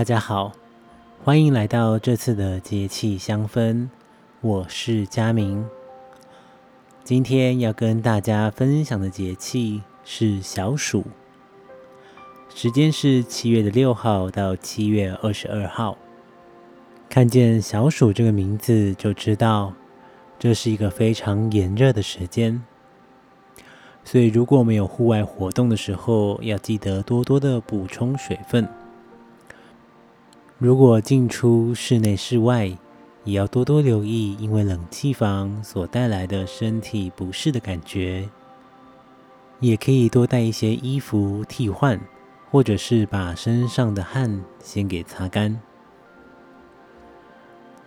大家好，欢迎来到这次的节气香氛。我是佳明，今天要跟大家分享的节气是小暑，时间是七月的六号到七月二十二号。看见小暑这个名字，就知道这是一个非常炎热的时间。所以，如果没有户外活动的时候，要记得多多的补充水分。如果进出室内、室外，也要多多留意，因为冷气房所带来的身体不适的感觉。也可以多带一些衣服替换，或者是把身上的汗先给擦干。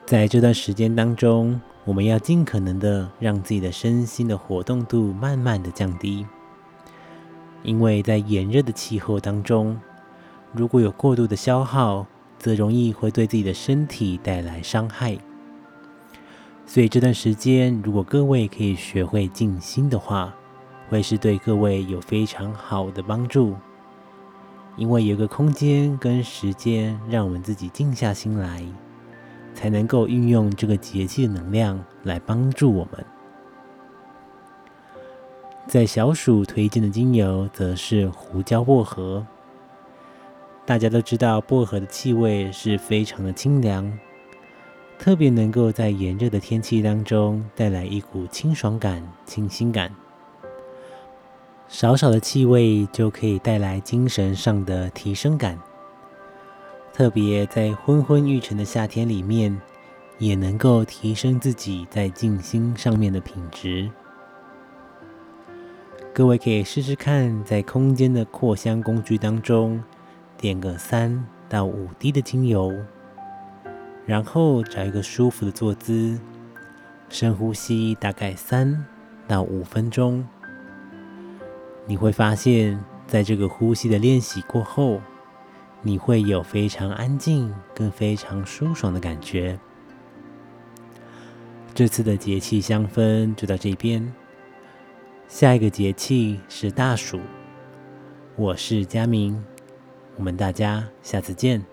在这段时间当中，我们要尽可能的让自己的身心的活动度慢慢的降低，因为在炎热的气候当中，如果有过度的消耗，则容易会对自己的身体带来伤害，所以这段时间，如果各位可以学会静心的话，会是对各位有非常好的帮助。因为有个空间跟时间，让我们自己静下心来，才能够运用这个节气的能量来帮助我们。在小暑推荐的精油，则是胡椒薄荷。大家都知道，薄荷的气味是非常的清凉，特别能够在炎热的天气当中带来一股清爽感、清新感。少少的气味就可以带来精神上的提升感，特别在昏昏欲沉的夏天里面，也能够提升自己在静心上面的品质。各位可以试试看，在空间的扩香工具当中。点个三到五滴的精油，然后找一个舒服的坐姿，深呼吸大概三到五分钟。你会发现在这个呼吸的练习过后，你会有非常安静跟非常舒爽的感觉。这次的节气香氛就到这边，下一个节气是大暑。我是佳明。我们大家下次见。